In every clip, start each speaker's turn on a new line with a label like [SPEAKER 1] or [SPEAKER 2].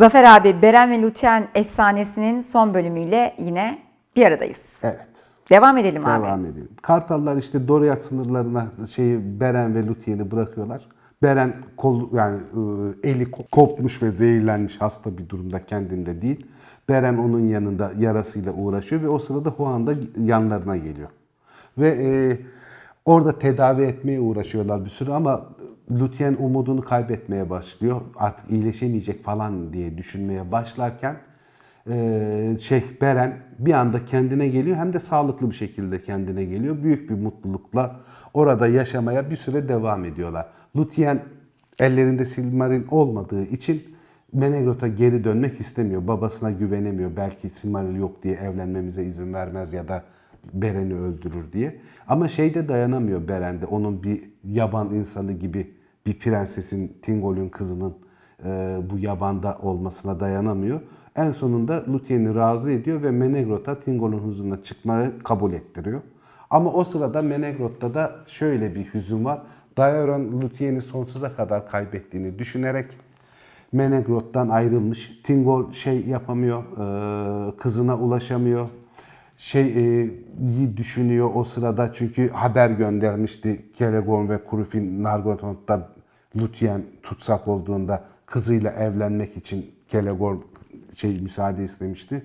[SPEAKER 1] Zafer abi, Beren ve Lütyen efsanesinin son bölümüyle yine bir aradayız.
[SPEAKER 2] Evet.
[SPEAKER 1] Devam edelim abi.
[SPEAKER 2] Devam edelim. Kartallar işte Doriyat sınırlarına şeyi Beren ve Luthien'i bırakıyorlar. Beren kol yani e, eli ko- kopmuş ve zehirlenmiş hasta bir durumda kendinde değil. Beren onun yanında yarasıyla uğraşıyor ve o sırada Huan da yanlarına geliyor. Ve e, orada tedavi etmeye uğraşıyorlar bir süre ama Lutien umudunu kaybetmeye başlıyor. Artık iyileşemeyecek falan diye düşünmeye başlarken e, şey Beren bir anda kendine geliyor hem de sağlıklı bir şekilde kendine geliyor. Büyük bir mutlulukla orada yaşamaya bir süre devam ediyorlar. Lutien ellerinde Silmaril olmadığı için Menegrot'a geri dönmek istemiyor. Babasına güvenemiyor. Belki Silmaril yok diye evlenmemize izin vermez ya da Beren'i öldürür diye. Ama şeyde dayanamıyor Beren'de. Onun bir yaban insanı gibi bir prensesin, Tingol'ün kızının e, bu yabanda olmasına dayanamıyor. En sonunda Luthien'i razı ediyor ve Menegrot'a Tingol'un huzuruna çıkmayı kabul ettiriyor. Ama o sırada Menegrot'ta da şöyle bir hüzün var. Daeron Luthien'i sonsuza kadar kaybettiğini düşünerek Menegrot'tan ayrılmış. Tingol şey yapamıyor, e, kızına ulaşamıyor. Şey e, düşünüyor o sırada çünkü haber göndermişti Kelegon ve Kurufin Nargothrond'da Luthien tutsak olduğunda kızıyla evlenmek için Kelegon şey müsaade istemişti.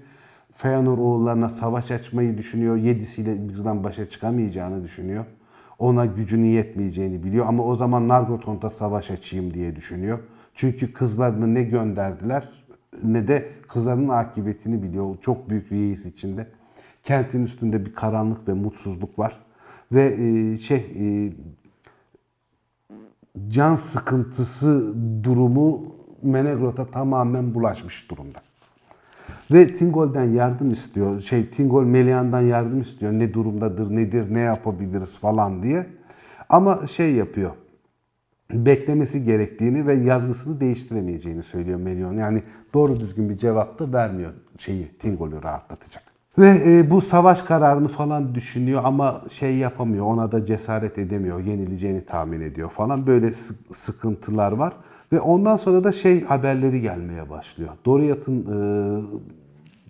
[SPEAKER 2] Feanor oğullarına savaş açmayı düşünüyor. Yedisiyle bizden başa çıkamayacağını düşünüyor. Ona gücünün yetmeyeceğini biliyor ama o zaman Nargothrond'a savaş açayım diye düşünüyor. Çünkü kızlarını ne gönderdiler ne de kızlarının akıbetini biliyor. Çok büyük bir yeis içinde. Kentin üstünde bir karanlık ve mutsuzluk var. Ve e, şey e, can sıkıntısı durumu Menegrot'a tamamen bulaşmış durumda. Ve Tingol'den yardım istiyor. Şey Tingol Melian'dan yardım istiyor. Ne durumdadır, nedir, ne yapabiliriz falan diye. Ama şey yapıyor. Beklemesi gerektiğini ve yazgısını değiştiremeyeceğini söylüyor Melion. Yani doğru düzgün bir cevap da vermiyor şeyi Tingol'ü rahatlatacak. Ve e, bu savaş kararını falan düşünüyor ama şey yapamıyor. Ona da cesaret edemiyor. Yenileceğini tahmin ediyor falan. Böyle sık- sıkıntılar var. Ve ondan sonra da şey haberleri gelmeye başlıyor. Doriath'ın e,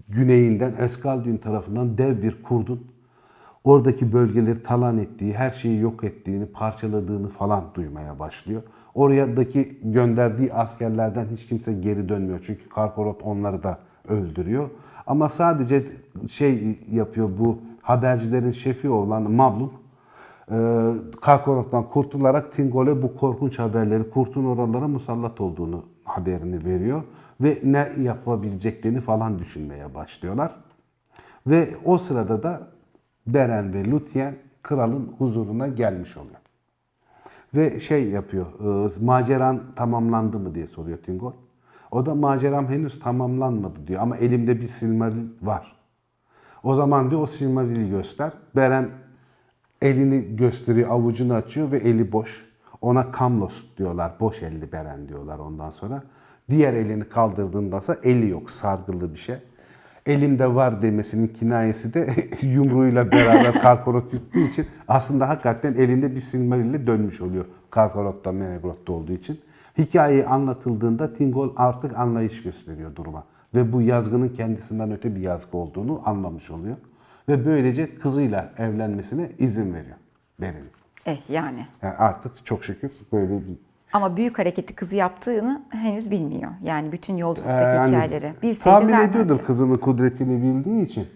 [SPEAKER 2] güneyinden Eskaldun tarafından dev bir kurdun oradaki bölgeleri talan ettiği, her şeyi yok ettiğini, parçaladığını falan duymaya başlıyor. Oradaki gönderdiği askerlerden hiç kimse geri dönmüyor. Çünkü Karkorot onları da öldürüyor. Ama sadece şey yapıyor bu habercilerin şefi olan Mabluk e, Karkorot'tan kurtularak Tingol'e bu korkunç haberleri kurtun oralara musallat olduğunu haberini veriyor. Ve ne yapabileceklerini falan düşünmeye başlıyorlar. Ve o sırada da Beren ve Lutien kralın huzuruna gelmiş oluyor. Ve şey yapıyor, e, maceran tamamlandı mı diye soruyor Tingol. O da maceram henüz tamamlanmadı diyor ama elimde bir Silmaril var. O zaman diyor o Silmaril'i göster. Beren elini gösteriyor, avucunu açıyor ve eli boş. Ona Kamlos diyorlar, boş elli Beren diyorlar ondan sonra. Diğer elini kaldırdığında ise eli yok, sargılı bir şey. Elimde var demesinin kinayesi de yumruğuyla beraber Karkorot yuttuğu için aslında hakikaten elinde bir Silmaril'le dönmüş oluyor. Karkorot'ta, Menegrot'ta olduğu için. Hikayeyi anlatıldığında Tingol artık anlayış gösteriyor duruma. Ve bu yazgının kendisinden öte bir yazgı olduğunu anlamış oluyor. Ve böylece kızıyla evlenmesine izin veriyor Beren'in.
[SPEAKER 1] Eh yani.
[SPEAKER 2] Yani artık çok şükür böyle bir
[SPEAKER 1] Ama büyük hareketi kızı yaptığını henüz bilmiyor. Yani bütün yolculuktaki
[SPEAKER 2] yani
[SPEAKER 1] hikayeleri. Bilseydi
[SPEAKER 2] tahmin
[SPEAKER 1] vermezdi.
[SPEAKER 2] ediyordur kızının kudretini bildiği için.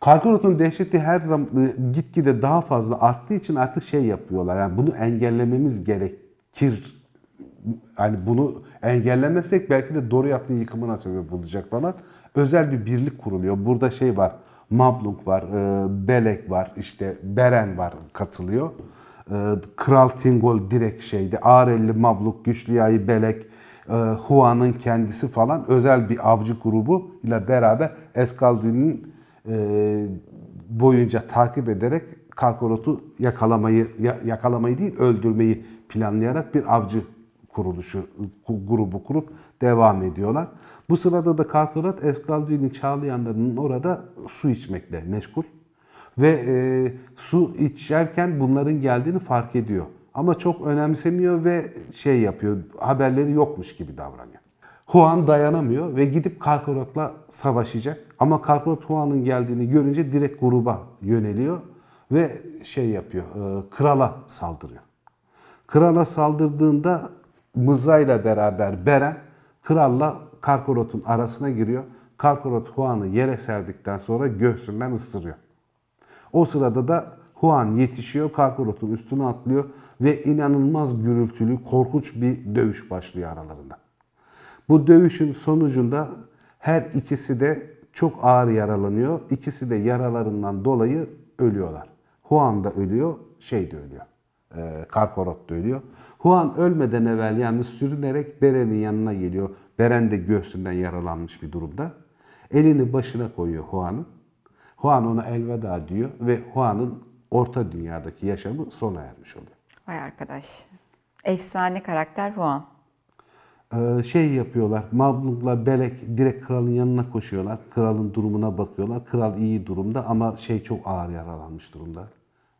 [SPEAKER 2] Karkorot'un dehşeti her zaman e, gitgide daha fazla arttığı için artık şey yapıyorlar. Yani bunu engellememiz gerekir. Yani bunu engellemezsek belki de Doriath'ın yıkımına sebep olacak falan. Özel bir birlik kuruluyor. Burada şey var. Mablung var, e, Belek var, işte Beren var katılıyor. E, Kral Tingol direkt şeydi. Ağrelli Mabluk, Güçlüyayı Belek, e, Huan'ın kendisi falan özel bir avcı grubu ile beraber Eskaldun'un e, boyunca takip ederek Karkorot'u yakalamayı ya- yakalamayı değil öldürmeyi planlayarak bir avcı kuruluşu ku- grubu kurup devam ediyorlar. Bu sırada da Karkorot Eskaldun'un Çağlayanlarının orada su içmekle meşgul. Ve e, su içerken bunların geldiğini fark ediyor. Ama çok önemsemiyor ve şey yapıyor, haberleri yokmuş gibi davranıyor. Huan dayanamıyor ve gidip Karkorot'la savaşacak. Ama Karkorot Huan'ın geldiğini görünce direkt gruba yöneliyor ve şey yapıyor, e, krala saldırıyor. Krala saldırdığında mızrağıyla beraber Beren kralla Karkorot'un arasına giriyor. Karkorot Huan'ı yere serdikten sonra göğsünden ısırıyor. O sırada da Huan yetişiyor, Karkorot'un üstüne atlıyor ve inanılmaz gürültülü, korkunç bir dövüş başlıyor aralarında. Bu dövüşün sonucunda her ikisi de çok ağır yaralanıyor. İkisi de yaralarından dolayı ölüyorlar. Huan da ölüyor, şey de ölüyor. E, Karkorot da ölüyor. Huan ölmeden evvel yalnız sürünerek Beren'in yanına geliyor. Beren de göğsünden yaralanmış bir durumda. Elini başına koyuyor Huan'ın. Huan ona elveda diyor ve Huan'ın orta dünyadaki yaşamı sona ermiş oluyor.
[SPEAKER 1] Vay arkadaş. Efsane karakter Huan.
[SPEAKER 2] Ee, şey yapıyorlar. Mabluk'la Belek direkt kralın yanına koşuyorlar. Kralın durumuna bakıyorlar. Kral iyi durumda ama şey çok ağır yaralanmış durumda.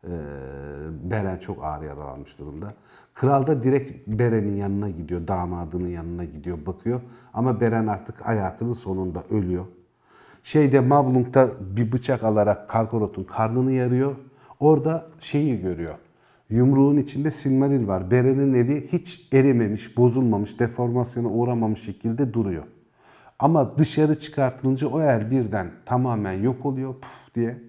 [SPEAKER 2] Ee, Beren çok ağır yaralanmış durumda. Kral da direkt Beren'in yanına gidiyor. Damadının yanına gidiyor, bakıyor. Ama Beren artık hayatının sonunda ölüyor. Şeyde Mablung'da bir bıçak alarak Karkorot'un karnını yarıyor. Orada şeyi görüyor. Yumruğun içinde Silmaril var. Beren'in eli hiç erimemiş, bozulmamış, deformasyona uğramamış şekilde duruyor. Ama dışarı çıkartılınca o el birden tamamen yok oluyor puf diye.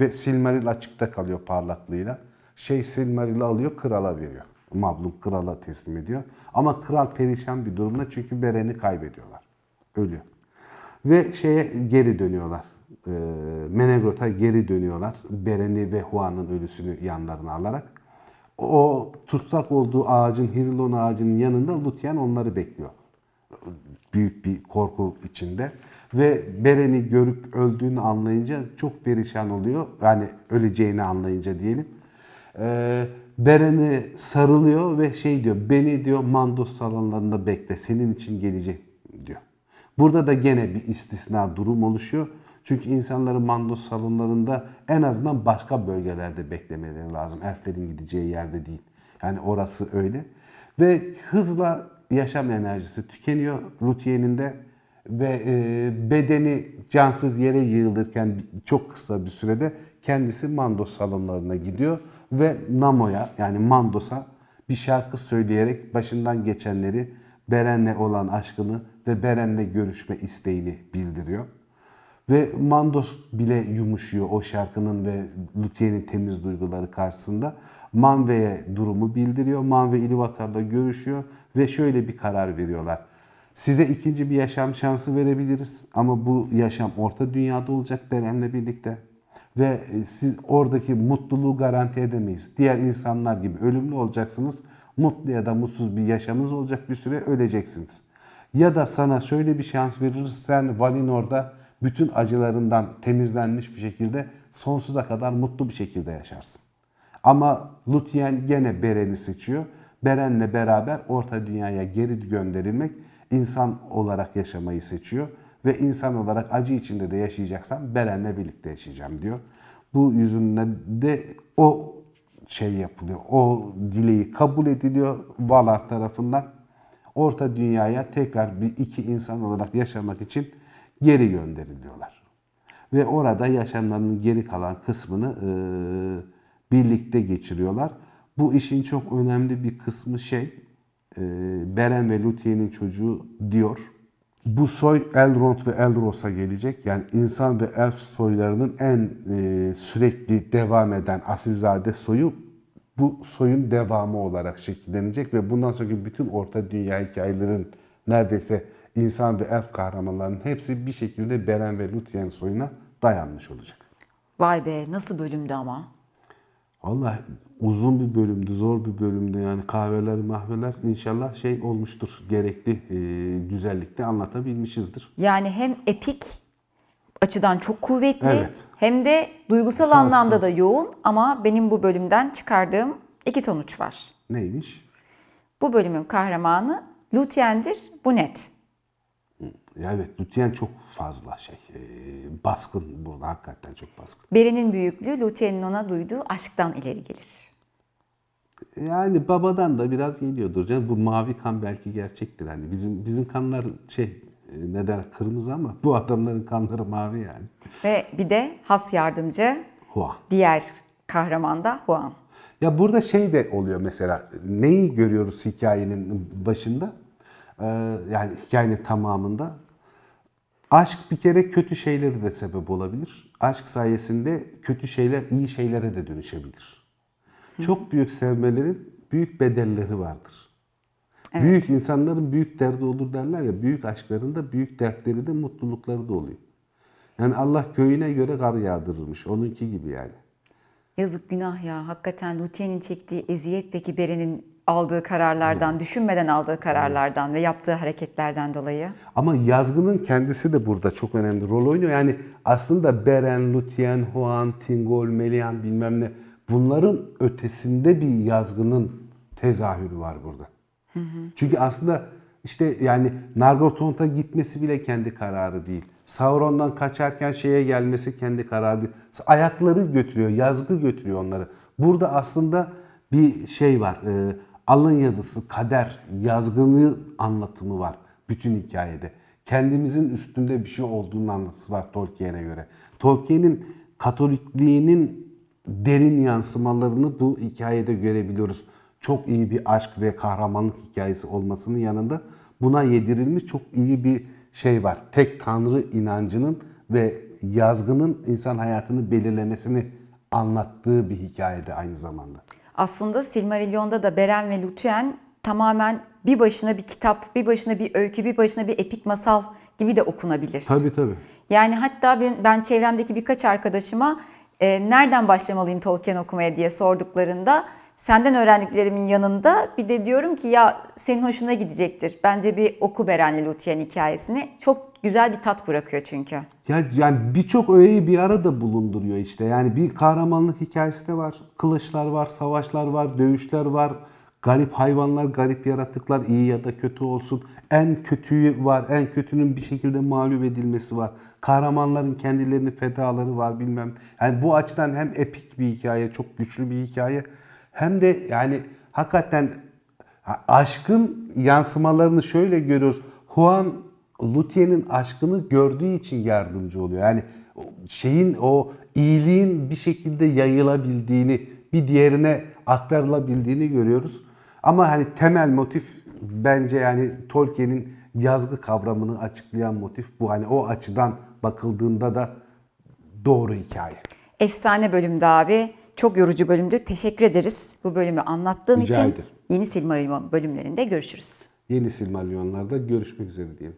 [SPEAKER 2] Ve Silmaril açıkta kalıyor parlaklığıyla. Şey Silmaril'i alıyor, krala veriyor. Mablung krala teslim ediyor. Ama kral perişan bir durumda çünkü Beren'i kaybediyorlar. Ölüyor. Ve şeye geri dönüyorlar. E, Menegrot'a geri dönüyorlar. Beren'i ve Huan'ın ölüsünü yanlarına alarak. O tutsak olduğu ağacın, Hirilon ağacının yanında Lutyen onları bekliyor. Büyük bir korku içinde. Ve Beren'i görüp öldüğünü anlayınca çok perişan oluyor. Yani öleceğini anlayınca diyelim. Ee, Beren'i sarılıyor ve şey diyor, beni diyor Mandos salonlarında bekle, senin için geleceğim diyor. Burada da gene bir istisna durum oluşuyor. Çünkü insanların Mandos salonlarında en azından başka bölgelerde beklemeleri lazım. Elflerin gideceği yerde değil. Yani orası öyle. Ve hızla yaşam enerjisi tükeniyor Luthier'in de ve e, bedeni cansız yere yığılırken çok kısa bir sürede kendisi Mandos salonlarına gidiyor ve Namo'ya yani Mandos'a bir şarkı söyleyerek başından geçenleri Beren'le olan aşkını ve Beren'le görüşme isteğini bildiriyor. Ve Mandos bile yumuşuyor o şarkının ve Luthier'in temiz duyguları karşısında. Manve'ye durumu bildiriyor. Manve İlivatar'la görüşüyor ve şöyle bir karar veriyorlar. Size ikinci bir yaşam şansı verebiliriz ama bu yaşam orta dünyada olacak Beren'le birlikte. Ve e, siz oradaki mutluluğu garanti edemeyiz. Diğer insanlar gibi ölümlü olacaksınız. Mutlu ya da mutsuz bir yaşamınız olacak bir süre öleceksiniz. Ya da sana şöyle bir şans veririz. Sen Valinor'da bütün acılarından temizlenmiş bir şekilde sonsuza kadar mutlu bir şekilde yaşarsın. Ama Luthien gene Beren'i seçiyor. Beren'le beraber Orta Dünya'ya geri gönderilmek, insan olarak yaşamayı seçiyor. Ve insan olarak acı içinde de yaşayacaksam Beren'le birlikte yaşayacağım diyor. Bu yüzünden de o şey yapılıyor. O dileği kabul ediliyor Valar tarafından. Orta Dünya'ya tekrar bir iki insan olarak yaşamak için geri gönderiliyorlar. Ve orada yaşamlarının geri kalan kısmını e, birlikte geçiriyorlar. Bu işin çok önemli bir kısmı şey, e, Beren ve Luthier'in çocuğu diyor. Bu soy Elrond ve Elros'a gelecek. Yani insan ve elf soylarının en e, sürekli devam eden asilzade soyu bu soyun devamı olarak şekillenecek ve bundan sonraki bütün orta dünya hikayelerin neredeyse insan ve elf kahramanlarının hepsi bir şekilde Beren ve Luthien soyuna dayanmış olacak.
[SPEAKER 1] Vay be nasıl bölümdü ama.
[SPEAKER 2] Vallahi uzun bir bölümdü, zor bir bölümdü. Yani kahveler, mahveler inşallah şey olmuştur. Gerekli e, güzellikte anlatabilmişizdir.
[SPEAKER 1] Yani hem epik açıdan çok kuvvetli
[SPEAKER 2] Evet.
[SPEAKER 1] hem de duygusal
[SPEAKER 2] Sağ
[SPEAKER 1] anlamda da yoğun ama benim bu bölümden çıkardığım iki sonuç var.
[SPEAKER 2] Neymiş?
[SPEAKER 1] Bu bölümün kahramanı Luthien'dir, bu net.
[SPEAKER 2] Evet, Luthien çok fazla şey, e, baskın burada hakikaten çok baskın.
[SPEAKER 1] Beren'in büyüklüğü Luthien'in ona duyduğu aşktan ileri gelir.
[SPEAKER 2] Yani babadan da biraz geliyordur canım. Bu mavi kan belki gerçektir. Hani bizim bizim kanlar şey e, ne der kırmızı ama bu adamların kanları mavi yani.
[SPEAKER 1] Ve bir de has yardımcı
[SPEAKER 2] Hua.
[SPEAKER 1] diğer kahraman da Huan.
[SPEAKER 2] Ya burada şey de oluyor mesela. Neyi görüyoruz hikayenin başında? Ee, yani hikayenin tamamında. Aşk bir kere kötü şeyleri de sebep olabilir. Aşk sayesinde kötü şeyler iyi şeylere de dönüşebilir. Çok büyük sevmelerin büyük bedelleri vardır. Büyük insanların büyük derdi olur derler ya. Büyük aşkların da büyük dertleri de mutlulukları da oluyor. Yani Allah köyüne göre kar yağdırırmış. Onunki gibi yani.
[SPEAKER 1] Yazık günah ya. Hakikaten Lutien'in çektiği eziyet peki Beren'in aldığı kararlardan, düşünmeden aldığı kararlardan ve yaptığı hareketlerden dolayı.
[SPEAKER 2] Ama yazgının kendisi de burada çok önemli rol oynuyor. Yani aslında Beren, Lutien, Huan, Tingol, Melian bilmem ne bunların ötesinde bir yazgının tezahürü var burada. Çünkü aslında işte yani Nargothrond'a gitmesi bile kendi kararı değil. Sauron'dan kaçarken şeye gelmesi kendi kararı değil. Ayakları götürüyor, yazgı götürüyor onları. Burada aslında bir şey var. e, alın yazısı, kader, yazgını anlatımı var bütün hikayede. Kendimizin üstünde bir şey olduğunu anlatısı var Tolkien'e göre. Tolkien'in Katolikliğinin derin yansımalarını bu hikayede görebiliyoruz. Çok iyi bir aşk ve kahramanlık hikayesi olmasının yanında buna yedirilmiş çok iyi bir şey var. Tek tanrı inancının ve yazgının insan hayatını belirlemesini anlattığı bir hikayede aynı zamanda.
[SPEAKER 1] Aslında Silmarillion'da da Beren ve Lúthien tamamen bir başına bir kitap, bir başına bir öykü, bir başına bir epik masal gibi de okunabilir.
[SPEAKER 2] Tabii tabii.
[SPEAKER 1] Yani hatta ben, ben çevremdeki birkaç arkadaşıma e, nereden başlamalıyım Tolkien okumaya diye sorduklarında senden öğrendiklerimin yanında bir de diyorum ki ya senin hoşuna gidecektir. Bence bir oku Beren'le Lúthien hikayesini. Çok güzel bir tat bırakıyor çünkü.
[SPEAKER 2] Ya yani birçok öğeyi bir arada bulunduruyor işte. Yani bir kahramanlık hikayesi de var. Kılıçlar var, savaşlar var, dövüşler var. Garip hayvanlar, garip yaratıklar iyi ya da kötü olsun. En kötüyü var, en kötünün bir şekilde mağlup edilmesi var. Kahramanların kendilerini fedaları var bilmem. Yani bu açıdan hem epik bir hikaye, çok güçlü bir hikaye. Hem de yani hakikaten Ha, Aşkın yansımalarını şöyle görüyoruz. Juan Luthien'in aşkını gördüğü için yardımcı oluyor. Yani şeyin o iyiliğin bir şekilde yayılabildiğini, bir diğerine aktarılabildiğini görüyoruz. Ama hani temel motif bence yani Tolkien'in yazgı kavramını açıklayan motif bu. Hani o açıdan bakıldığında da doğru hikaye.
[SPEAKER 1] Efsane bölümdü abi. Çok yorucu bölümdü. Teşekkür ederiz bu bölümü anlattığın
[SPEAKER 2] Rica
[SPEAKER 1] için.
[SPEAKER 2] ederim.
[SPEAKER 1] Yeni Silmarillion bölümlerinde görüşürüz.
[SPEAKER 2] Yeni Silmarillionlarda görüşmek üzere diyelim.